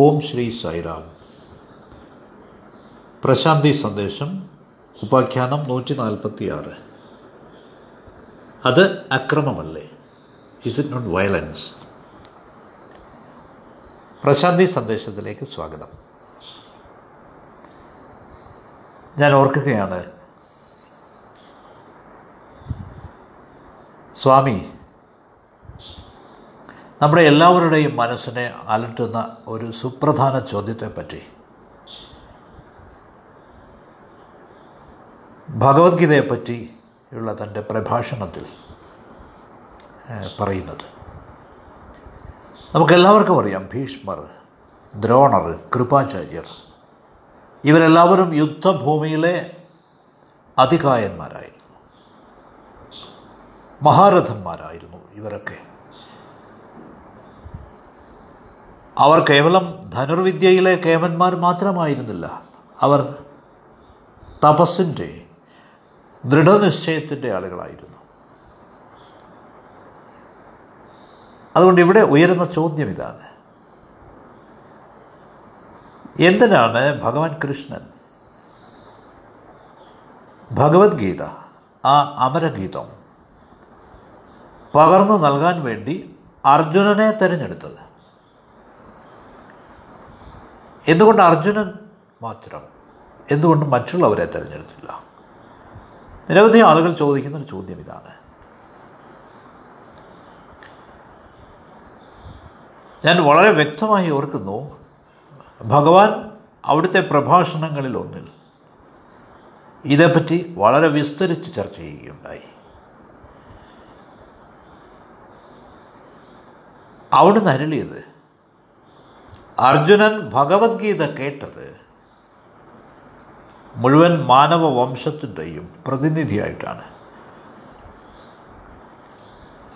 ഓം ശ്രീ സൈറാം പ്രശാന്തി സന്ദേശം ഉപാഖ്യാനം നൂറ്റി നാൽപ്പത്തി ആറ് അത് അക്രമമല്ലേ? Is it not violence Prashanti സന്ദേശത്തിലേക്ക് സ്വാഗതം. ഞാൻ ഓർക്കുകയാണ് സ്വാമി നമ്മുടെ എല്ലാവരുടെയും മനസ്സിനെ അലട്ടുന്ന ഒരു സുപ്രധാന ചോദ്യത്തെപ്പറ്റി. ഭഗവത്ഗീതയെപ്പറ്റി ഉള്ള തന്റെ പ്രഭാഷണത്തിൽ പറയുന്നത്. നമുക്കെല്ലാവർക്കും അറിയാം ഭീഷ്മർ ദ്രോണർ കൃപാചാര്യർ ഇവരെല്ലാവരും യുദ്ധഭൂമിയിലെ അധികായന്മാരായിരുന്നു മഹാരഥന്മാരായിരുന്നു ഇവരൊക്കെ. അവർ കേവലം ധനുർവിദ്യയിലെ കേമന്മാർ മാത്രമായിരുന്നില്ല. അവർ തപസ്സിന്റെ ദൃഢനിശ്ചയത്തിന്റെ ആളുകളായിരുന്നു. അതുകൊണ്ട് ഇവിടെ ഉയരുന്ന ചോദ്യം ഇതാണ്. എന്തിനാണ് ഭഗവാൻ കൃഷ്ണൻ ഭഗവത്ഗീത ആ അമരഗീതം പകർന്നു നൽകാൻ വേണ്ടി അർജുനനെ തിരഞ്ഞെടുത്തത്? എന്തുകൊണ്ട് അർജുനൻ മാത്രം? എന്തുകൊണ്ട് മറ്റുള്ളവരെ തിരഞ്ഞെടുത്തില്ല? നിരവധി ആളുകൾ ചോദിക്കുന്ന ഒരു ചോദ്യം ഇതാണ്. ഞാൻ വളരെ വ്യക്തമായി ഓർക്കുന്നു ഭഗവാൻ അവിടുത്തെ പ്രഭാഷണങ്ങളിൽ ഒന്നിൽ ഇതേപ്പറ്റി വളരെ വിസ്തരിച്ച് ചർച്ച ചെയ്യുകയുണ്ടായി. അവിടുന്ന് അരുളിയത് അർജുനൻ ഭഗവത്ഗീത കേട്ടത് മുഴുവൻ മാനവ വംശത്തിന്റെയും പ്രതിനിധിയായിട്ടാണ്.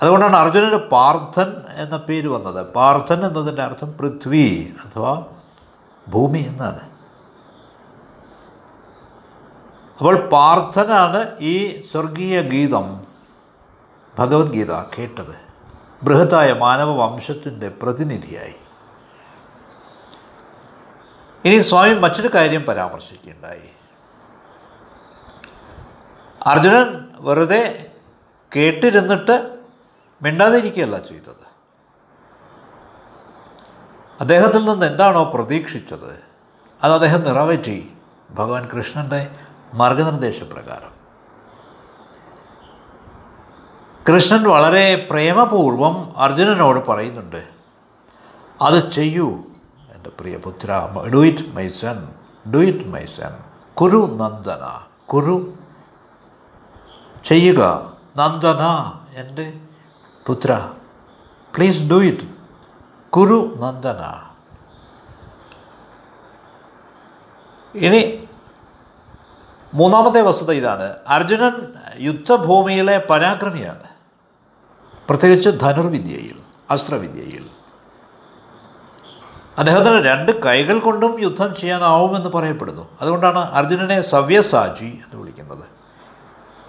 അതുകൊണ്ടാണ് അർജുനന് പാർത്ഥൻ എന്ന പേര് വന്നത്. പാർത്ഥൻ എന്നതിന്റെ അർത്ഥം പൃഥ്വി അഥവാ ഭൂമി എന്നാണ്. അപ്പോൾ പാർത്ഥനാണ് ഈ സ്വർഗീയ ഗീതം ഭഗവത്ഗീത കേട്ടത്. ബൃഹത്തായ മാനവ വംശത്തിന്റെ പ്രതിനിധിയായി. ഇനി സ്വാമി മറ്റൊരു കാര്യം പരാമർശിക്കുകയുണ്ടായി. അർജുനൻ വെറുതെ കേട്ടിരുന്നിട്ട് മിണ്ടാതിരിക്കുകയല്ല ചെയ്തത്. അദ്ദേഹത്തിൽ നിന്ന് എന്താണോ പ്രതീക്ഷിച്ചത്? അത് അദ്ദേഹം നിറവേറ്റി ഭഗവാൻ കൃഷ്ണന്റെ മാർഗനിർദ്ദേശപ്രകാരം. കൃഷ്ണൻ വളരെ പ്രേമപൂർവം അർജുനനോട് പറയുന്നുണ്ട് അത് ചെയ്യൂ എന്റെ പ്രിയപുത്ര do it my son do it my son. കുരു നന്ദന കുരു ചെയ്യുക നന്ദന എന്റെ പുത്ര. Please do it. കുരു നന്ദന. ഇനി മൂന്നാമത്തെ വസ്തുത ഇതാണ്. അർജുനൻ യുദ്ധഭൂമിയിലെ പരാക്രമിയാണ്. പ്രത്യേകിച്ച് ധനുർവിദ്യയിൽ അസ്ത്രവിദ്യയിൽ. അദ്ദേഹത്തിന് രണ്ട് കൈകൾ കൊണ്ടും യുദ്ധം ചെയ്യാനാവുമെന്ന് പറയപ്പെടുന്നു. അതുകൊണ്ടാണ് അർജുനനെ സവ്യസാജി എന്ന് വിളിക്കുന്നത്.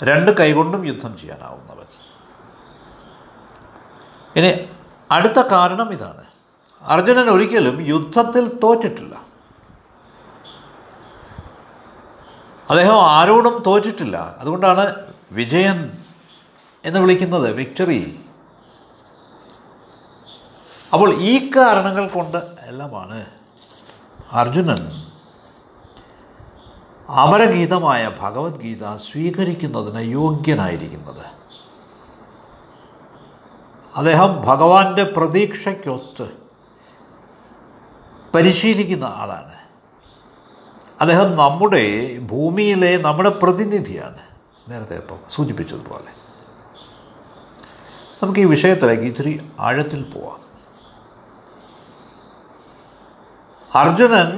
രണ്ട് കൈകൊണ്ടും യുദ്ധം ചെയ്യാനാവുന്നവൻ. ഇനി അടുത്ത കാരണം ഇതാണ്. അർജുനൻ ഒരിക്കലും യുദ്ധത്തിൽ തോറ്റിട്ടില്ല. അദ്ദേഹം ആരോടും തോറ്റിട്ടില്ല. അതുകൊണ്ടാണ് വിജയൻ എന്ന് വിളിക്കുന്നത് വിക്ടറി. അപ്പോൾ ഈ കാരണങ്ങൾ കൊണ്ട് എല്ലാമാണ് അർജുനൻ അമരഗീതമായ ഭഗവത്ഗീത സ്വീകരിക്കുന്നതിന് യോഗ്യനായിരിക്കുന്നത്. അദ്ദേഹം ഭഗവാന്റെ പ്രതീക്ഷയ്ക്കൊത്ത് പരിശീലിക്കുന്ന ആളാണ്. അദ്ദേഹം നമ്മുടെ ഭൂമിയിലെ നമ്മുടെ പ്രതിനിധിയാണ്. നേരത്തെ ഇപ്പം സൂചിപ്പിച്ചതുപോലെ. നമുക്ക് ഈ വിഷയത്തിലേക്ക് ഇത്തിരി ആഴത്തിൽ പോവാം. അർജുനൻ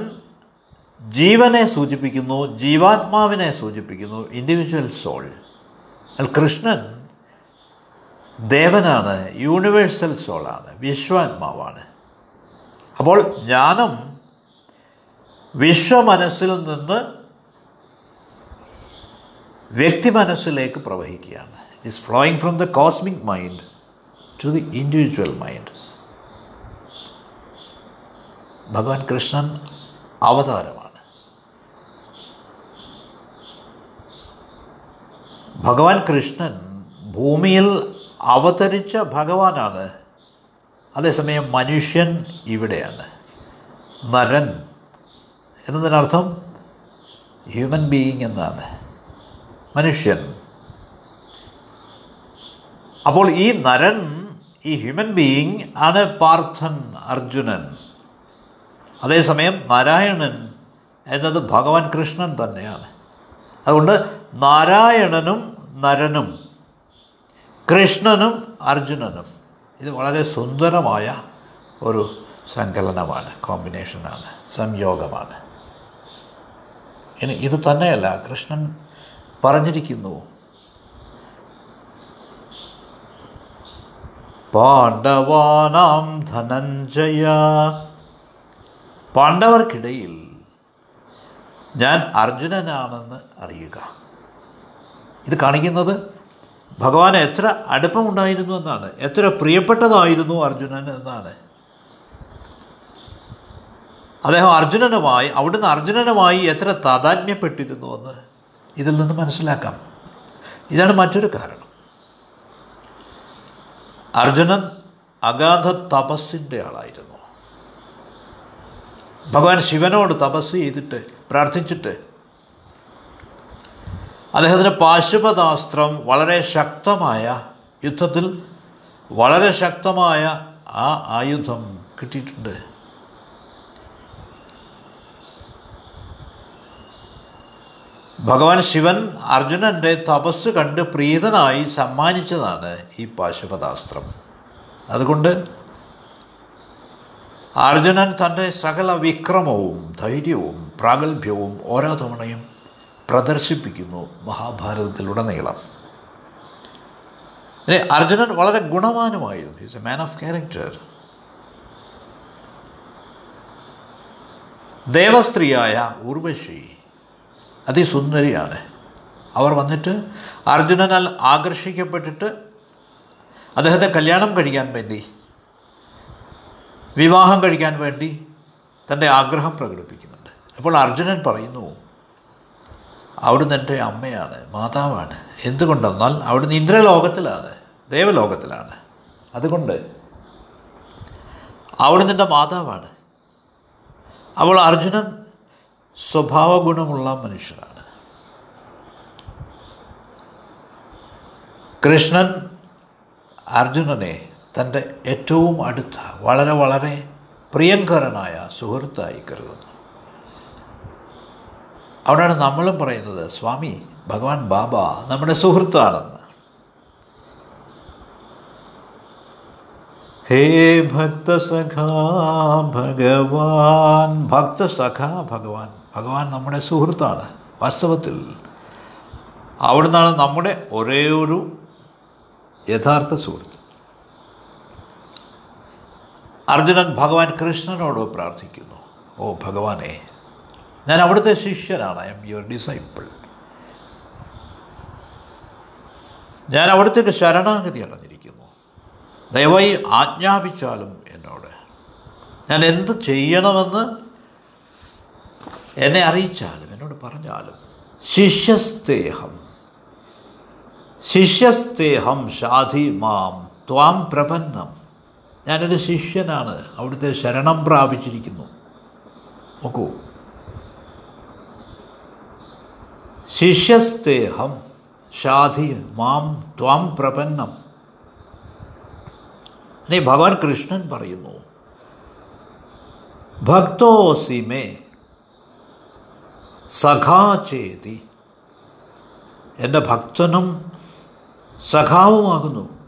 ജീവനെ സൂചിപ്പിക്കുന്നു ജീവാത്മാവിനെ സൂചിപ്പിക്കുന്നു ഇൻഡിവിജ്വൽ സോൾ കൃഷ്ണൻ ദേവനാണ് യൂണിവേഴ്സൽ സോളാണ് വിശ്വാത്മാവാണ്. അപ്പോൾ ജ്ഞാനം വിശ്വമനസ്സിൽ നിന്ന് വ്യക്തി മനസ്സിലേക്ക് പ്രവഹിക്കുകയാണ് it's flowing from the cosmic mind to the individual mind ഭഗവാൻ കൃഷ്ണൻ അവതാരമാണ്. ഭഗവാൻ കൃഷ്ണൻ ഭൂമിയിൽ അവതരിച്ച ഭഗവാനാണ്. അതേസമയം മനുഷ്യൻ ഇവിടെയാണ്. നരൻ എന്നതിനർത്ഥം ഹ്യൂമൻ ബീയിങ് എന്നാണ്. മനുഷ്യൻ. അപ്പോൾ ഈ നരൻ ഈ ഹ്യൂമൻ ബീയിങ് ആണ് പാർത്ഥൻ അർജുനൻ. അതേസമയം നാരായണൻ എന്നത് ഭഗവാൻ കൃഷ്ണൻ തന്നെയാണ്. അതുകൊണ്ട് നാരായണനും നരനും കൃഷ്ണനും അർജുനനും ഇത് വളരെ സുന്ദരമായ ഒരു സങ്കലനമാണ് കോമ്പിനേഷനാണ് സംയോഗമാണ്. ഇനി ഇത് തന്നെയല്ല കൃഷ്ണൻ പറഞ്ഞിരിക്കുന്നു. പാണ്ഡവാനാം ധനഞ്ജയ പാണ്ഡവർക്കിടയിൽ ഞാൻ അർജുനനാണെന്ന് അറിയുക. ഇത് കാണിക്കുന്നത് ഭഗവാൻ എത്ര അടുപ്പമുണ്ടായിരുന്നു എന്നാണ്. എത്ര പ്രിയപ്പെട്ടതായിരുന്നു അർജുനൻ എന്നാണ്. അദ്ദേഹം അർജുനനുമായി അവിടുന്ന് അർജുനനുമായി എത്ര താതാത്മ്യപ്പെട്ടിരുന്നുവെന്ന് ഇതിൽ നിന്ന് മനസ്സിലാക്കാം. ഇതാണ് മറ്റൊരു കാരണം. അർജുനൻ അഗാധ തപസ്സിന്റെ ആളായിരുന്നു. ഭഗവാൻ ശിവനോട് തപസ് ചെയ്തിട്ട് പ്രാർത്ഥിച്ചിട്ട്. അദ്ദേഹത്തിന് പാശുപതാസ്ത്രം വളരെ ശക്തമായ യുദ്ധത്തിൽ വളരെ ശക്തമായ ആ ആയുധം കിട്ടിയിട്ടുണ്ട്. ഭഗവാൻ ശിവൻ അർജുനന്റെ തപസ് കണ്ട് പ്രീതനായി സമ്മാനിച്ചതാണ് ഈ പാശുപതാസ്ത്രം. അതുകൊണ്ട് അർജുനൻ തന്റെ സകല വിക്രമവും ധൈര്യവും പ്രാഗൽഭ്യവും ഓരോ തവണയും പ്രദർശിപ്പിക്കുന്നു മഹാഭാരതത്തിലുടനീളം. അർജുനൻ വളരെ ഗുണവാനുമായിരുന്നു. Is a man of character ദേവസ്ത്രീയായ Urvashi അതിസുന്ദരിയാണ്. അവർ വന്നിട്ട് അർജുനനാൽ ആകർഷിക്കപ്പെട്ടിട്ട് അദ്ദേഹത്തെ കല്യാണം കഴിക്കാൻ വേണ്ടി വിവാഹം കഴിക്കാൻ വേണ്ടി തന്റെ ആഗ്രഹം പ്രകടിപ്പിക്കുന്നുണ്ട്. അപ്പോൾ അർജുനൻ പറയുന്നു അവിടുന്ന് എന്റെ അമ്മയാണ് മാതാവാണ്. എന്തുകൊണ്ടെന്നാൽ അവിടുന്ന് ഇന്ദ്രലോകത്തിലാണ് ദേവലോകത്തിലാണ്. അതുകൊണ്ട് അവിടുന്ന് എന്റെ മാതാവാണ്. അപ്പോൾ അർജുനൻ സ്വഭാവ ഗുണമുള്ള മനുഷ്യനാണ്. കൃഷ്ണൻ അർജുനനെ തന്റെ ഏറ്റവും അടുത്ത വളരെ വളരെ പ്രിയങ്കരനായ സുഹൃത്തായി കരുതുന്നു. അവിടെയാണ് നമ്മളും പറയുന്നത് സ്വാമി ഭഗവാൻ ബാബ നമ്മുടെ സുഹൃത്താണെന്ന്. ഹേ ഭക്തസഖാ ഭഗവാൻ ഭക്തസഖാ ഭഗവാൻ ഭഗവാൻ നമ്മുടെ സുഹൃത്താണ്. വാസ്തവത്തിൽ അവിടുന്നാണ് നമ്മുടെ ഒരേ ഒരു യഥാർത്ഥ സുഹൃത്ത്. അർജുനൻ ഭഗവാൻ കൃഷ്ണനോട് പ്രാർത്ഥിക്കുന്നു. ഓ ഭഗവാനെ ഞാൻ അവിടുത്തെ ശിഷ്യനാണ്. ഐ എം യുവർ ഡിസൈപ്പിൾ ഞാൻ അവിടുത്തെ ശരണാഗതി അടഞ്ഞിരിക്കുന്നു. ദയവായി ആജ്ഞാപിച്ചാലും എന്നോട്. ഞാൻ എന്ത് ചെയ്യണമെന്ന് എന്നെ അറിയിച്ചാലും എന്നോട് പറഞ്ഞാലും. ശിഷ്യസ്തേഹം. ശിഷ്യസ്തേഹം ഷാധി മാം ത്വാം പ്രപന്നം. ഞാനൊരു ശിഷ്യനാണ്. അവിടുത്തെ ശരണം പ്രാപിച്ചിരിക്കുന്നു. നോക്കൂ. ശിഷ്യസ്തേഹം ഷാധി മാം ത്വാം പ്രപന്നം. ഇനി ഭഗവാൻ കൃഷ്ണൻ പറയുന്നു ഭക്തോസി മേ സഖാചേതി. എന്റെ ഭക്തനും സഖാവുമാകുന്നു.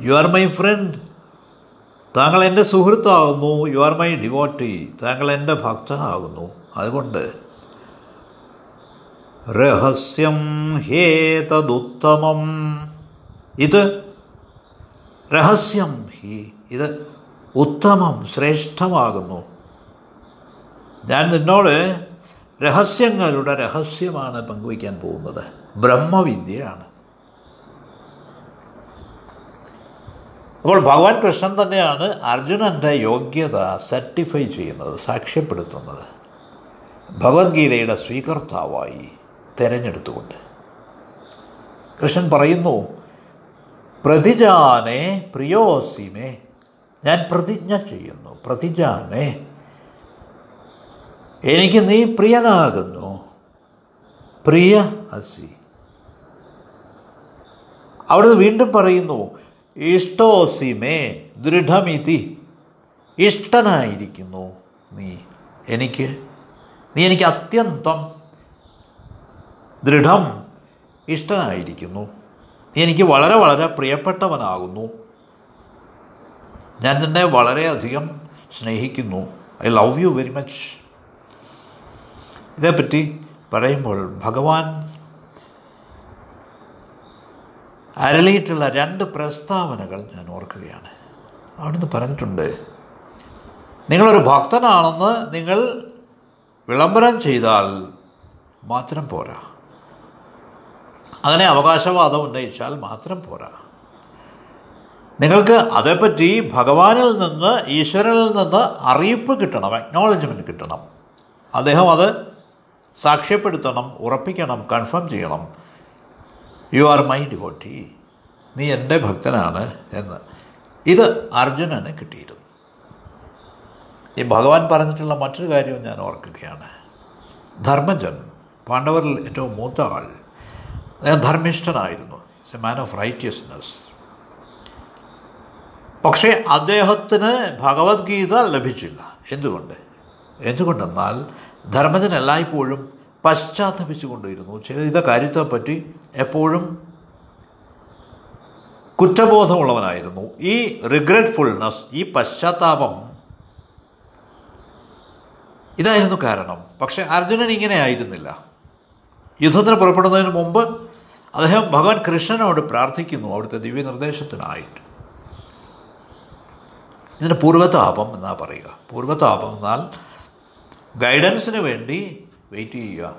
യു ആർ മൈ ഫ്രണ്ട് താങ്കൾ എന്റെ സുഹൃത്താകുന്നു. യു ആർ മൈ ഡിവോട്ടി താങ്കൾ എന്റെ ഭക്തനാകുന്നു. അതുകൊണ്ട് രഹസ്യം ഹേതദുത്തമം ഇത് രഹസ്യം ഹി. ഇത് ഉത്തമം ശ്രേഷ്ഠമാകുന്നു. ഞാൻ നിന്നോട് രഹസ്യങ്ങളുടെ രഹസ്യമാണ് പങ്കുവയ്ക്കാൻ പോകുന്നത്. ബ്രഹ്മവിദ്യയാണ്. അപ്പോൾ ഭഗവാൻ കൃഷ്ണൻ തന്നെയാണ് അർജുനന്റെ യോഗ്യത സർട്ടിഫൈ ചെയ്യുന്നത് സാക്ഷ്യപ്പെടുത്തുന്നത്. ഭഗവത്ഗീതയുടെ സ്വീകർത്താവായി തിരഞ്ഞെടുത്തുകൊണ്ട്. കൃഷ്ണൻ പറയുന്നു പ്രതിജാനെ പ്രിയോസിമേ ഞാൻ പ്രതിജ്ഞ ചെയ്യുന്നു പ്രതിജാനെ. എനിക്ക് നീ പ്രിയനാകുന്നു. പ്രിയ അസി. അവിടുന്ന് വീണ്ടും പറയുന്നു ഇഷ്ടോസിമേ ദൃഢമിതി. ഇഷ്ടനായിരിക്കുന്നു നീ. എനിക്ക് നീ എനിക്ക് അത്യന്തം ദൃഢം ഇഷ്ടനായിരിക്കുന്നു. നീ എനിക്ക് വളരെ വളരെ പ്രിയപ്പെട്ടവനാകുന്നു. ഞാൻ നിന്നെ വളരെയധികം സ്നേഹിക്കുന്നു. I love you very much. ഇതേപ്പറ്റി പറയുമ്പോൾ ഭഗവാൻ അരളിയിട്ടുള്ള രണ്ട് പ്രസ്താവനകൾ ഞാൻ ഓർക്കുകയാണ്. അവിടുന്ന് പറഞ്ഞിട്ടുണ്ട് നിങ്ങളൊരു ഭക്തനാണെന്ന് നിങ്ങൾ വിളംബരം ചെയ്താൽ മാത്രം പോരാ. അങ്ങനെ അവകാശവാദം ഉന്നയിച്ചാൽ മാത്രം പോരാ. നിങ്ങൾക്ക് അതേപ്പറ്റി ഭഗവാനിൽ നിന്ന് ഈശ്വരനിൽ നിന്ന് അറിയിപ്പ് കിട്ടണം അക്നോളജ്മെന്റ് കിട്ടണം. അദ്ദേഹം അത് സാക്ഷ്യപ്പെടുത്തണം ഉറപ്പിക്കണം കൺഫേം ചെയ്യണം. യു ആർ മൈ ഡിവോട്ടി നീ എന്റെ ഭക്തനാണ് എന്ന്. ഇത് അർജുനന് കിട്ടിയിരുന്നു. ഈ ഭഗവാൻ പറഞ്ഞിട്ടുള്ള മറ്റൊരു കാര്യവും ഞാൻ ഓർക്കുകയാണ്. ധർമ്മജൻ പാണ്ഡവരിൽ ഏറ്റവും മൂത്ത ആൾ ധർമ്മിഷ്ഠനായിരുന്നു. It's a man of righteousness പക്ഷേ അദ്ദേഹത്തിന് ഭഗവത്ഗീത ലഭിച്ചില്ല. എന്തുകൊണ്ട്? എന്തുകൊണ്ടെന്നാൽ ധർമ്മജൻ എല്ലായ്പ്പോഴും പശ്ചാത്തപിച്ചു കൊണ്ടിരുന്നു ചെയ്ത കാര്യത്തെപ്പറ്റി എപ്പോഴും കുറ്റബോധമുള്ളവനായിരുന്നു. ഈ റിഗ്രറ്റ്ഫുൾനെസ് ഈ പശ്ചാത്താപം ഇതായിരുന്നു കാരണം. പക്ഷെ അർജുനൻ ഇങ്ങനെ ആയിരുന്നില്ല. യുദ്ധത്തിന് പുറപ്പെടുന്നതിന് മുമ്പ് അദ്ദേഹം ഭഗവാൻ കൃഷ്ണനോട് പ്രാർത്ഥിക്കുന്നു അവിടുത്തെ ദിവ്യനിർദ്ദേശത്തിനായിട്ട്. ഇതിന് പൂർവതാപം എന്നാണ് പറയുക. പൂർവതാപം എന്നാൽ ഗൈഡൻസിന് വേണ്ടി വെയിറ്റ് ചെയ്യുക.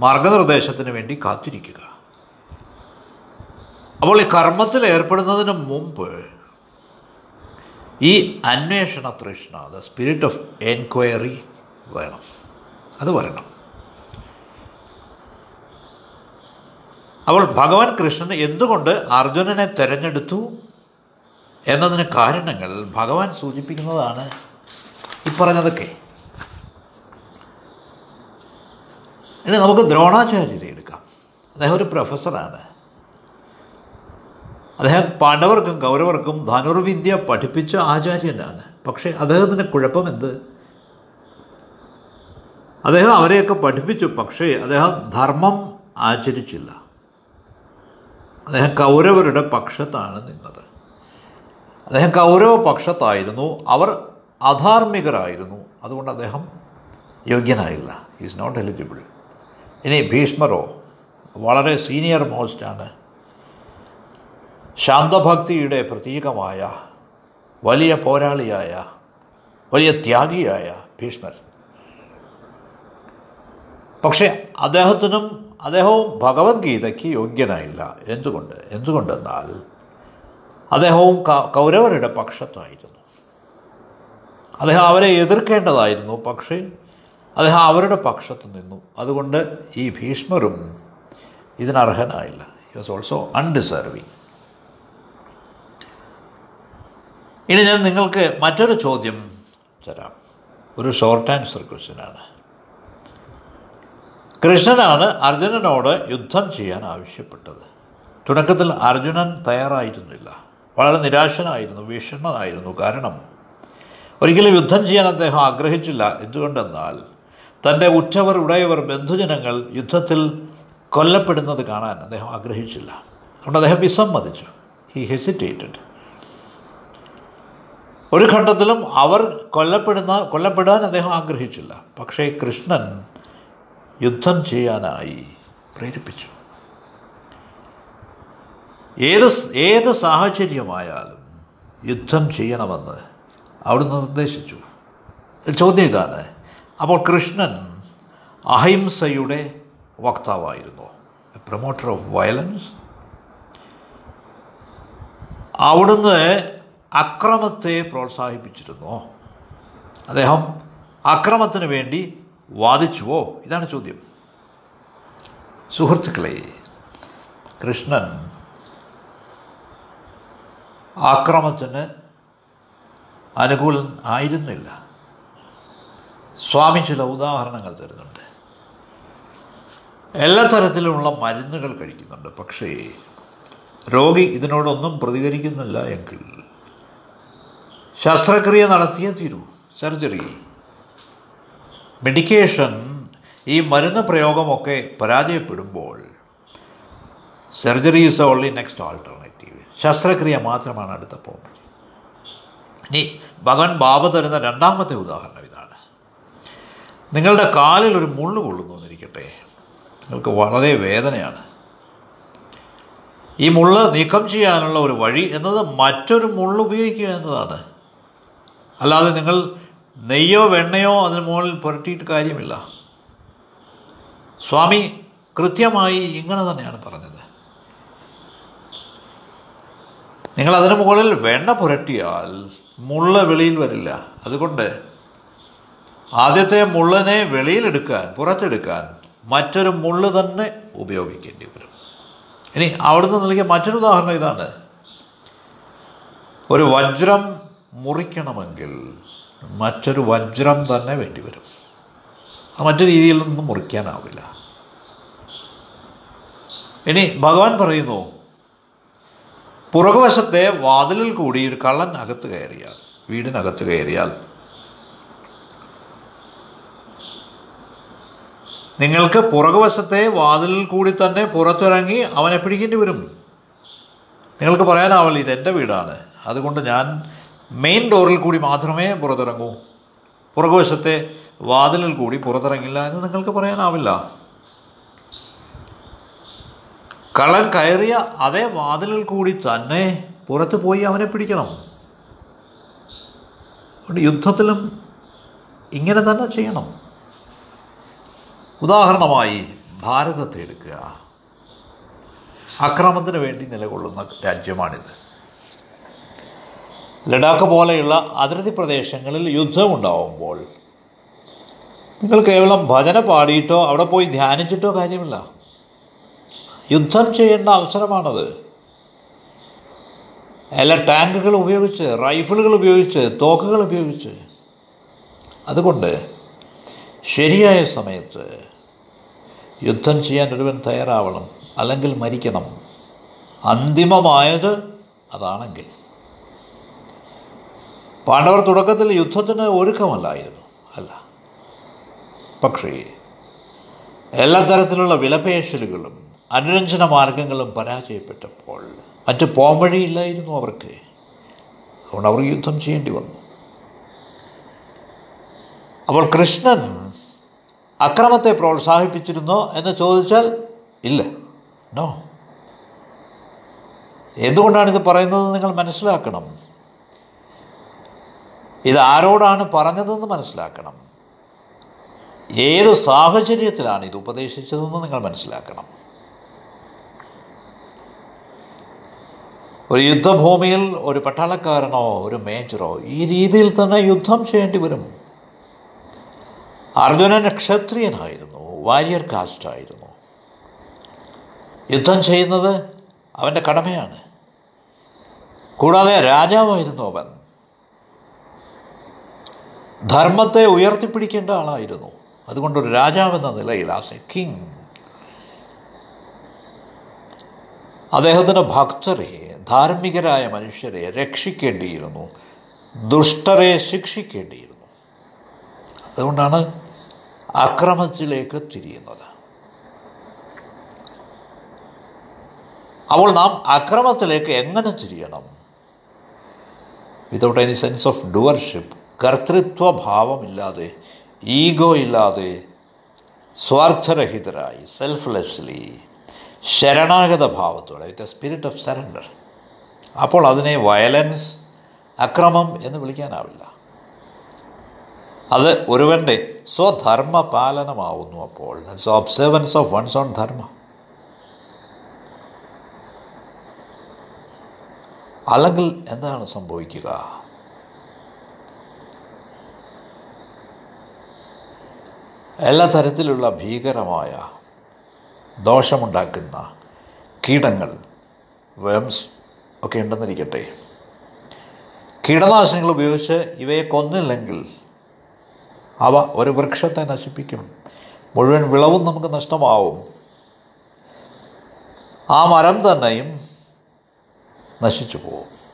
മാർഗനിർദ്ദേശത്തിന് വേണ്ടി കാത്തിരിക്കുക. അപ്പോൾ ഈ കർമ്മത്തിൽ ഏർപ്പെടുന്നതിന് മുമ്പ് ഈ അന്വേഷണ തൃഷ്ണ ദ സ്പിരിറ്റ് ഓഫ് എൻക്വയറി വേണം. അത് വരണം. അപ്പോൾ ഭഗവാൻ കൃഷ്ണൻ എന്തുകൊണ്ട് അർജുനനെ തിരഞ്ഞെടുത്തു എന്നതിന് കാരണങ്ങൾ ഭഗവാൻ സൂചിപ്പിക്കുന്നതാണ് ഈ പറഞ്ഞതൊക്കെ. ഇനി നമുക്ക് ദ്രോണാചാര്യരെ എടുക്കാം. അദ്ദേഹം ഒരു പ്രൊഫസറാണ്. അദ്ദേഹം പാണ്ഡവർക്കും കൗരവർക്കും ധനുർവിദ്യ പഠിപ്പിച്ച ആചാര്യനാണ്. പക്ഷേ അദ്ദേഹത്തിന്റെ കുഴപ്പമെന്ത് അദ്ദേഹം അവരെയൊക്കെ പഠിപ്പിച്ചു പക്ഷേ അദ്ദേഹം ധർമ്മം ആചരിച്ചില്ല. അദ്ദേഹം കൗരവരുടെ പക്ഷത്താണ് നിന്നത്. അദ്ദേഹം കൗരവ പക്ഷത്തായിരുന്നു. അവർ അധാർമികരായിരുന്നു അതുകൊണ്ട് അദ്ദേഹം യോഗ്യനായില്ല. ഈസ് നോട്ട് എലിജിബിൾ ഇനി ഭീഷ്മരോ? വളരെ സീനിയർ മോസ്റ്റാണ്. ശാന്തഭക്തിയുടെ പ്രതീകമായ വലിയ പോരാളിയായ വലിയ ത്യാഗിയായ ഭീഷ്മർ. പക്ഷേ അദ്ദേഹത്തിനും അദ്ദേഹവും ഭഗവത്ഗീതയ്ക്ക് യോഗ്യനായില്ല. എന്തുകൊണ്ട്? എന്തുകൊണ്ടെന്നാൽ അദ്ദേഹവും കൗരവരുടെ പക്ഷത്തായിരുന്നു. അദ്ദേഹം അവരെ എതിർക്കേണ്ടതായിരുന്നു. പക്ഷേ അദ്ദേഹം അവരുടെ പക്ഷത്ത് നിന്നു. അതുകൊണ്ട് ഈ ഭീഷ്മരും ഇതിനർഹനായില്ല. ഹി വാസ് ഓൾസോ അൺഡിസേർവിങ് ഇനി ഞാൻ നിങ്ങൾക്ക് മറ്റൊരു ചോദ്യം തരാം. ഒരു ഷോർട്ട് ആൻസർ ക്വസ്റ്റ്യനാണ് കൃഷ്ണനാണ് അർജുനനോട് യുദ്ധം ചെയ്യാൻ ആവശ്യപ്പെട്ടത്. തുടക്കത്തിൽ അർജുനൻ തയ്യാറായിരുന്നില്ല. വളരെ നിരാശനായിരുന്നു ഭീഷണനായിരുന്നു കാരണം ഒരിക്കലും യുദ്ധം ചെയ്യാൻ അദ്ദേഹം ആഗ്രഹിച്ചില്ല. എന്തുകൊണ്ടെന്നാൽ തന്റെ ഉറ്റവർ ഉടയവർ ബന്ധുജനങ്ങൾ യുദ്ധത്തിൽ കൊല്ലപ്പെടുന്നത് കാണാൻ അദ്ദേഹം ആഗ്രഹിച്ചില്ല. അതുകൊണ്ട് അദ്ദേഹം വിസമ്മതിച്ചു. ഹി ഹെസിറ്റേറ്റഡ് ഒരു ഘട്ടത്തിലും അവർ കൊല്ലപ്പെടുന്ന കൊല്ലപ്പെടാൻ അദ്ദേഹം ആഗ്രഹിച്ചില്ല. പക്ഷേ കൃഷ്ണൻ യുദ്ധം ചെയ്യാനായി പ്രേരിപ്പിച്ചു. ഏത് ഏത് സാഹചര്യമായാലും യുദ്ധം ചെയ്യണമെന്ന് അവിടുന്ന് നിർദ്ദേശിച്ചു. ചോദ്യം ഇതാണ്. അപ്പോൾ കൃഷ്ണൻ അഹിംസയുടെ വക്താവായിരുന്നു. പ്രൊമോട്ടർ ഓഫ് വയലൻസ് അവിടുന്ന് അക്രമത്തെ പ്രോത്സാഹിപ്പിച്ചിരുന്നോ. അദ്ദേഹം അക്രമത്തിന് വേണ്ടി വാദിച്ചുവോ? ഇതാണ് ചോദ്യം. സുഹൃത്തുക്കളെ കൃഷ്ണൻ ആക്രമത്തിന് അനുകൂലൻ ആയിരുന്നില്ല. സ്വാമി ചില ഉദാഹരണങ്ങൾ തരുന്നുണ്ട്. എല്ലാ തരത്തിലുമുള്ള മരുന്നുകൾ കഴിക്കുന്നുണ്ട്. പക്ഷേ രോഗി ഇതിനോടൊന്നും പ്രതികരിക്കുന്നില്ല എങ്കിൽ ശസ്ത്രക്രിയ നടത്തിയേ തീരൂ. സർജറി. മെഡിക്കേഷൻ ഈ മരുന്ന് പ്രയോഗമൊക്കെ പരാജയപ്പെടുമ്പോൾ surgery is only next alternative ശസ്ത്രക്രിയ മാത്രമാണ് അടുത്ത പോകുന്നത് ഇനി ഭഗവാൻ ബാബ തരുന്ന രണ്ടാമത്തെ ഉദാഹരണം നിങ്ങളുടെ കാലിൽ ഒരു മുള്ളു കൊള്ളുന്നു എന്നിരിക്കട്ടെ. നിങ്ങൾക്ക് വളരെ വേദനയാണ്. ഈ മുള്ള് നീക്കം ചെയ്യാനുള്ള ഒരു വഴി എന്നത് മറ്റൊരു മുള്ള് ഉപയോഗിക്കുക എന്നതാണ്. അല്ലാതെ നിങ്ങൾ നെയ്യോ വെണ്ണയോ അതിന് മുകളിൽ പുരട്ടിയിട്ട് കാര്യമില്ല. സ്വാമി കൃത്യമായി ഇങ്ങനെ തന്നെയാണ് പറഞ്ഞത്. നിങ്ങൾ അതിന് മുകളിൽ വെണ്ണ പുരട്ടിയാൽ മുള്ള വെളിയിൽ വരില്ല. അതുകൊണ്ട് ആദ്യത്തെ മുള്ളനെ വെളിയിലെടുക്കാൻ പുറത്തെടുക്കാൻ മറ്റൊരു മുള്ളു തന്നെ ഉപയോഗിക്കേണ്ടി വരും. ഇനി അവിടുന്ന് നൽകിയ മറ്റൊരു ഉദാഹരണം ഇതാണ്. ഒരു വജ്രം മുറിക്കണമെങ്കിൽ മറ്റൊരു വജ്രം തന്നെ വേണ്ടി വരും. മറ്റു നിന്നും മുറിക്കാനാവില്ല. ഇനി ഭഗവാൻ പറയുന്നു പുറകുവശത്തെ വാതിലിൽ കൂടി ഒരു കള്ളൻ അകത്ത് കയറിയാൽ വീടിനകത്ത് കയറിയാൽ നിങ്ങൾക്ക് പുറകുവശത്തെ വാതിലിൽ കൂടി തന്നെ പുറത്തിറങ്ങി അവനെ പിടിക്കേണ്ടി വരും. നിങ്ങൾക്ക് പറയാനാവില്ല ഇത് എന്റെ വീടാണ്. അതുകൊണ്ട് ഞാൻ മെയിൻ ഡോറിൽ കൂടി മാത്രമേ പുറത്തിറങ്ങൂ. പുറകുവശത്തെ വാതിലിൽ കൂടി പുറത്തിറങ്ങില്ല എന്ന് നിങ്ങൾക്ക് പറയാനാവില്ല. കള്ളൻ കയറിയ അതേ വാതിലിൽ കൂടി തന്നെ പുറത്ത് പോയി അവനെ പിടിക്കണം. അതുകൊണ്ട് യുദ്ധത്തിലും ഇങ്ങനെ തന്നെ ചെയ്യണം. ഉദാഹരണമായി ഭാരതത്തെ എടുക്കുക. അക്രമത്തിന് വേണ്ടി നിലകൊള്ളുന്ന രാജ്യമാണിത്. ലഡാക്ക് പോലെയുള്ള അതിർത്തി പ്രദേശങ്ങളിൽ യുദ്ധമുണ്ടാവുമ്പോൾ നിങ്ങൾ കേവലം ഭജന പാടിയിട്ടോ അവിടെ പോയി ധ്യാനിച്ചിട്ടോ കാര്യമില്ല. യുദ്ധം ചെയ്യേണ്ട അവസരമാണത്. എല്ലാ ടാങ്കുകൾ ഉപയോഗിച്ച് റൈഫിളുകൾ ഉപയോഗിച്ച് തോക്കുകൾ ഉപയോഗിച്ച്. അതുകൊണ്ട് ശരിയായ സമയത്ത് യുദ്ധം ചെയ്യാൻ ഒരുവൻ തയ്യാറാവണം അല്ലെങ്കിൽ മരിക്കണം. അന്തിമമായത് അതാണെങ്കിൽ. പാണ്ഡവർ തുടക്കത്തിൽ യുദ്ധത്തിന് ഒരുക്കമല്ലായിരുന്നു. അല്ല. പക്ഷേ എല്ലാ തരത്തിലുള്ള വിലപേശലുകളും അനുരഞ്ജന മാർഗങ്ങളും പരാജയപ്പെട്ടപ്പോൾ മറ്റ് പോംവഴിയില്ലായിരുന്നു അവർക്ക്. അതുകൊണ്ട് അവർ യുദ്ധം ചെയ്യേണ്ടി വന്നു. അപ്പോൾ കൃഷ്ണൻ അക്രമത്തെ പ്രോത്സാഹിപ്പിച്ചിരുന്നോ എന്ന് ചോദിച്ചാൽ ഇല്ല. നോ എന്തുകൊണ്ടാണ് ഇത് പറയുന്നത് നിങ്ങൾ മനസ്സിലാക്കണം? ഇത് ആരോടാണ് പറഞ്ഞതെന്ന് മനസ്സിലാക്കണം. ഏത് സാഹചര്യത്തിലാണ് ഇത് ഉപദേശിച്ചതെന്ന് നിങ്ങൾ മനസ്സിലാക്കണം. ഒരു യുദ്ധഭൂമിയിൽ ഒരു പട്ടാളക്കാരനോ ഒരു മേജറോ ഈ രീതിയിൽ തന്നെ യുദ്ധം ചെയ്യേണ്ടി വരും. അർജുനൻ ക്ഷത്രിയനായിരുന്നു വാരിയർ കാസ്റ്റായിരുന്നു. യുദ്ധം ചെയ്യുന്നത് അവന്റെ കടമയാണ്. കൂടാതെ രാജാവായിരുന്നു അവൻ. ധർമ്മത്തെ ഉയർത്തിപ്പിടിക്കേണ്ട ആളായിരുന്നു. അതുകൊണ്ടൊരു രാജാവെന്ന നിലയിൽ ആസ് എ കിങ് അദ്ദേഹത്തിന്റെ ഭക്തരെ ധാർമ്മികരായ മനുഷ്യരെ രക്ഷിക്കേണ്ടിയിരുന്നു. ദുഷ്ടരെ ശിക്ഷിക്കേണ്ടിയിരുന്നു. അതുകൊണ്ടാണ് അക്രമത്തിലേക്ക് തിരിയുന്നത്. അപ്പോൾ നാം അക്രമത്തിലേക്ക് എങ്ങനെ തിരിയണം? Without any sense of doership കർത്തൃത്വഭാവമില്ലാതെ ego ഇല്ലാതെ സ്വാർത്ഥരഹിതരായി സെൽഫ്ലെസ്ലി ശരണാഗത ഭാവത്തോടെ with a spirit of surrender അപ്പോൾ അതിനെ വയലൻസ് അക്രമം എന്ന് വിളിക്കാനാവില്ല. അത് ഒരുവന്റെ സ്വധർമ്മ പാലനമാവുന്നു അപ്പോൾ. So observance of one's own dharma. അല്ലെങ്കിൽ എന്താണ് സംഭവിക്കുക? എല്ലാ തരത്തിലുള്ള ഭീകരമായ ദോഷമുണ്ടാക്കുന്ന കീടങ്ങൾ വേംസ് ഒക്കെ ഉണ്ടെന്നിരിക്കട്ടെ. കീടനാശിനികൾ ഉപയോഗിച്ച് ഇവയെ കൊന്നില്ലെങ്കിൽ അവ ഒരു വൃക്ഷത്തെ നശിപ്പിക്കും. മുഴുവൻ വിളവും നമുക്ക് നഷ്ടമാവും. ആ മരം തന്നെയും നശിച്ചു പോകും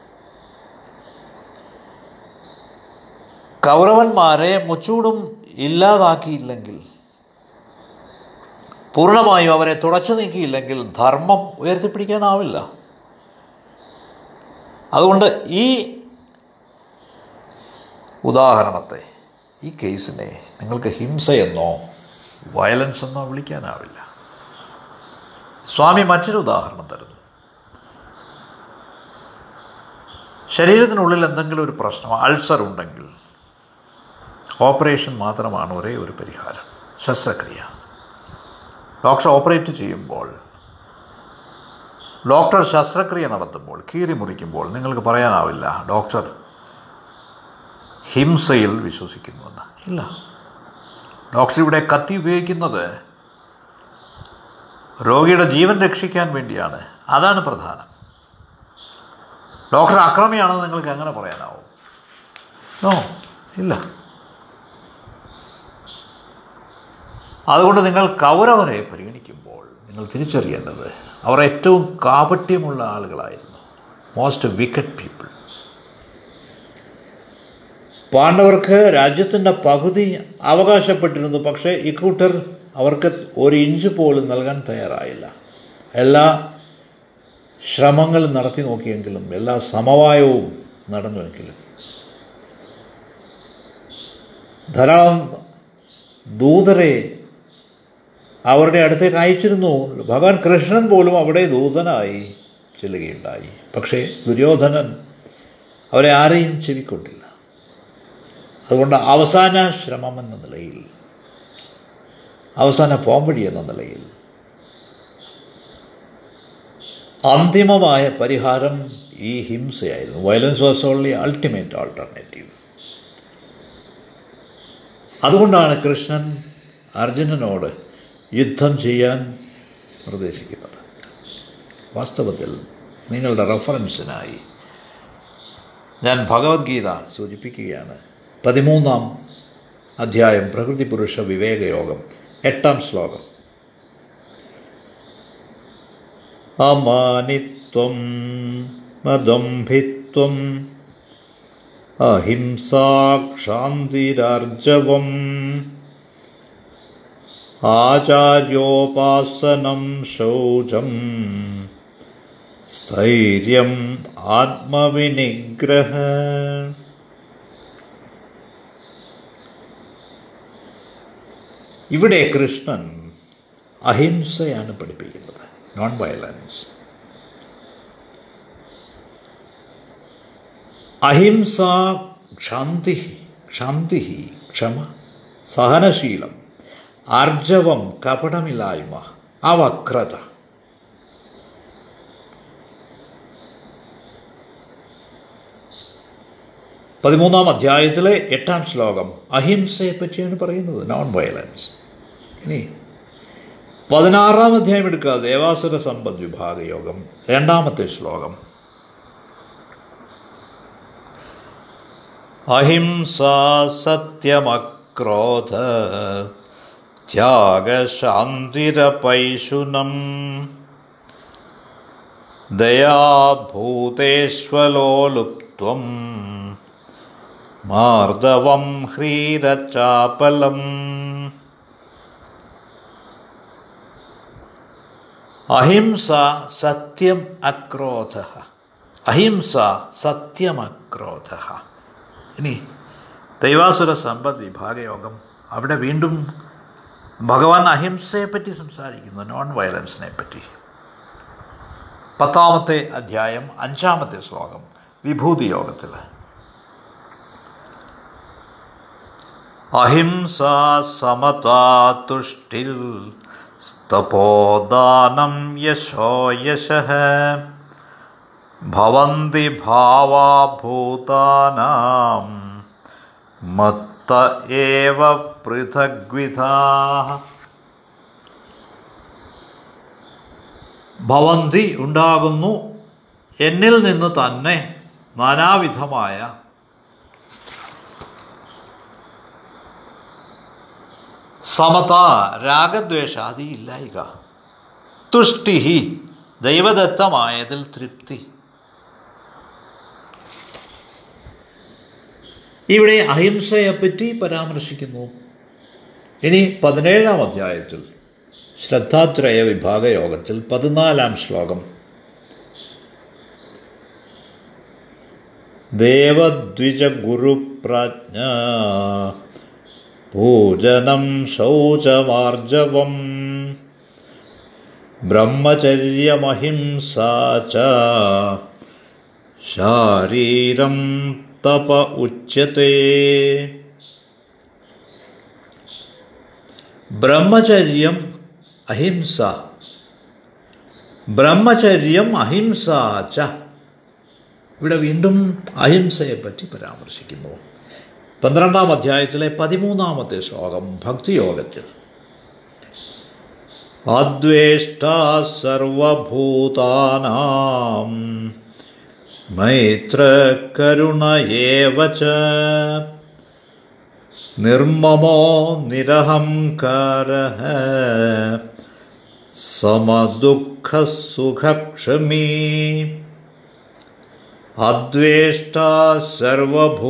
കൗരവന്മാരെ മുച്ചൂടും ഇല്ലാതാക്കിയില്ലെങ്കിൽ പൂർണമായും അവരെ തുടച്ചു നീക്കിയില്ലെങ്കിൽ ധർമ്മം ഉയർത്തിപ്പിടിക്കാനാവില്ല. അതുകൊണ്ട് ഈ ഉദാഹരണത്തെ ഈ കേസിനെ നിങ്ങൾക്ക് ഹിംസയെന്നോ വയലൻസ് എന്നോ വിളിക്കാനാവില്ല. സ്വാമി മറ്റൊരു ഉദാഹരണം തരുന്നു. ശരീരത്തിനുള്ളിൽ എന്തെങ്കിലും ഒരു പ്രശ്നം അൾസർ ഉണ്ടെങ്കിൽ ഓപ്പറേഷൻ മാത്രമാണ് ഒരേ ഒരു പരിഹാരം ശസ്ത്രക്രിയ. ഡോക്ടർ ഓപ്പറേറ്റ് ചെയ്യുമ്പോൾ ഡോക്ടർ ശസ്ത്രക്രിയ നടത്തുമ്പോൾ കീറി മുറിക്കുമ്പോൾ നിങ്ങൾക്ക് പറയാനാവില്ല ഡോക്ടർ ഹിംസയിൽ വിശ്വസിക്കുന്നുവെന്ന് ഇല്ല. ഡോക്ടർ ഇവിടെ കത്തി ഉപയോഗിക്കുന്നത് രോഗിയുടെ ജീവൻ രക്ഷിക്കാൻ വേണ്ടിയാണ്. അതാണ് പ്രധാനം. ഡോക്ടർ അക്രമിയാണെന്ന് നിങ്ങൾക്ക് എങ്ങനെ പറയാനാവും? നോ ഇല്ല. അതുകൊണ്ട് നിങ്ങൾ കൗരവരെ പരിഗണിക്കുമ്പോൾ നിങ്ങൾ തിരിച്ചറിയേണ്ടത് അവർ ഏറ്റവും കാപട്യമുള്ള ആളുകളായിരുന്നു. മോസ്റ്റ് വിക്കറ്റ് പീപ്പിൾ പാണ്ഡവർക്ക് രാജ്യത്തിന്റെ പകുതി അവകാശപ്പെട്ടിരുന്നു പക്ഷേ ഇക്കൂട്ടർ അവർക്ക് ഒരു ഇഞ്ച് പോലും നൽകാൻ തയ്യാറായില്ല. എല്ലാ ശ്രമങ്ങളും നടത്തി നോക്കിയെങ്കിലും എല്ലാ സമവായവും നടന്നുവെങ്കിലും. ധാരാളം ദൂതരെ അവരുടെ അടുത്തേക്ക് അയച്ചിരുന്നു. ഭഗവാൻ കൃഷ്ണൻ പോലും അവിടെ ദൂതനായി ചെല്ലുകയുണ്ടായി. പക്ഷേ ദുര്യോധനൻ അവരെ ആരെയും ചെവിക്കൊണ്ടില്ല. അതുകൊണ്ട് അവസാന ശ്രമം എന്ന നിലയിൽ അവസാന പോംവഴി എന്ന നിലയിൽ അന്തിമമായ പരിഹാരം ഈ ഹിംസയായിരുന്നു. Violence was only ultimate alternative അതുകൊണ്ടാണ് കൃഷ്ണൻ അർജുനനോട് യുദ്ധം ചെയ്യാൻ നിർദ്ദേശിക്കുന്നത്. വാസ്തവത്തിൽ നിങ്ങളുടെ റെഫറൻസിനായി ഞാൻ ഭഗവത്ഗീത സൂചിപ്പിക്കുകയാണ്. പതിമൂന്നാം അധ്യായം പ്രകൃതി പുരുഷ വിവേകയോഗം എട്ടാം ശ്ലോകം. അമാനിത്വം മദംഭിത്വം അഹിംസാക്ഷാന്തിരാർജവം ആചാര്യോപാസനം ശൗചം സ്ഥൈര്യം ആത്മവിനിഗ്രഹ ഇവിടെ കൃഷ്ണൻ അഹിംസയാണ് പഠിപ്പിക്കുന്നത്. നോൺ വയലൻസ് അഹിംസ ക്ഷാന്തി ക്ഷാന്തി ക്ഷമ സഹനശീലം ആർജവം കപടമില്ലായ്മ അവക്രത. പതിമൂന്നാം അധ്യായത്തിലെ എട്ടാം ശ്ലോകം അഹിംസയെ പറ്റിയാണ് പറയുന്നത് നോൺ വയലൻസ് ഇനി പതിനാറാം അധ്യായം എടുക്കുക ദേവാസുര സമ്പദ് വിഭാഗ യോഗം രണ്ടാമത്തെ ശ്ലോകം. അഹിംസ സത്യമക്രോധ ത്യാഗശാന്തിരപൈശുനം ദയാഭൂതേഷ്വലോലുപ്ത്വം മാർദവം ഹ്രീരച്ചാപലം അഹിംസ സത്യം അക്രോധ. അഹിംസ സത്യം സത്യമക്രോധ ഇനി ദൈവാസുര സമ്പദ് വിഭാഗയോഗം. അവിടെ വീണ്ടും ഭഗവാൻ അഹിംസയെ പറ്റി സംസാരിക്കുന്നു നോൺ വയലൻസിനെ പറ്റി. പത്താമത്തെ അധ്യായം അഞ്ചാമത്തെ ശ്ലോകം വിഭൂതി യോഗത്തിൽ അഹിംസ സമതാ തുഷ്ടിൽ തപോദാനം യശോ യശ. ഭവന്തി ഭാവാഭൂതാനാം മത്ത ഏവ പൃഥഗ്വിധാ. ഭവന്തി ഉണ്ടാകുന്നു എന്നിൽ നിന്ന് തന്നെ നാനാവിധമായ സമത രാഗദ്വേഷാദി ഇല്ലായിക തുഷ്ടി ദൈവദത്തമായതിൽ തൃപ്തി. ഇവിടെ അഹിംസയെപ്പറ്റി പരാമർശിക്കുന്നു. ഇനി പതിനേഴാം അധ്യായത്തിൽ ശ്രദ്ധാത്രയ വിഭാഗ യോഗത്തിൽ പതിനാലാം ശ്ലോകം. ദേവദ്വിജ ഗുരുപ്രജ്ഞ പൂജനം ശൗചമാർജവം ബ്രഹ്മചര്യമഹിംസാ ശാരീരം തപ ഉച്യത്തെ ബ്രഹ്മചര്യം അഹിംസ ബ്രഹ്മചര്യം അഹിംസ ഇവിടെ വീണ്ടും അഹിംസയെപ്പറ്റി പരാമർശിക്കുന്നു. പന്ത്രണ്ടാം അധ്യായത്തിലെ പതിമൂന്നാമത്തെ ശ്ലോകം ഭക്തിയോഗത്തിൽ. അദ്വേഷ്ട സർവഭൂതാനാം ച നിർമ്മമോ നിരഹംകാര സമദുഃഖസുഖക്ഷമീ അദ്വേഷ്ട സർവഭൂതാനാം.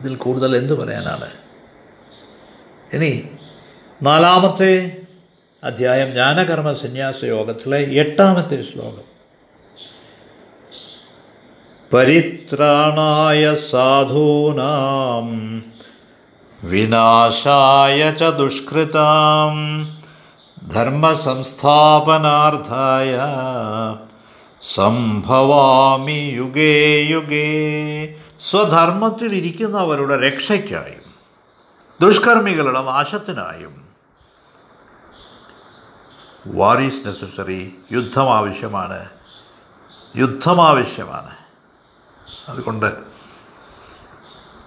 ഇതിൽ കൂടുതൽ എന്ത് പറയാനാണ്? ഇനി നാലാമത്തെ അധ്യായം ജ്ഞാനകർമ്മ സന്യാസ യോഗത്തിലെ എട്ടാമത്തെ ശ്ലോകം. പരിത്രാണായ സാധൂനാം വിനാശായ ച ദുഷ്കൃതാം. ധർമ്മസംസ്ഥാപനാർത്ഥായ സംഭവാമി യുഗേ യുഗേ. സ്വധർമ്മത്തിലിരിക്കുന്നവരുടെ രക്ഷയ്ക്കായും ദുഷ്കർമ്മികളുടെ നാശത്തിനായും. വാർ ഈസ് നെസസറി യുദ്ധം ആവശ്യമാണ്. യുദ്ധം ആവശ്യമാണ്. അതുകൊണ്ട്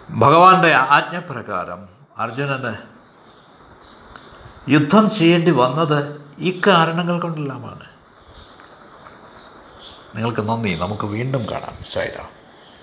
ഭഗവാന്റെ ആജ്ഞപ്രകാരം അർജുനന് യുദ്ധം ചെയ്യേണ്ടി വന്നത് ഈ കാരണങ്ങൾ കൊണ്ടെല്ലാമാണ്. നിങ്ങൾക്ക് നന്ദി. നമുക്ക് വീണ്ടും കാണാം. ശൈരാം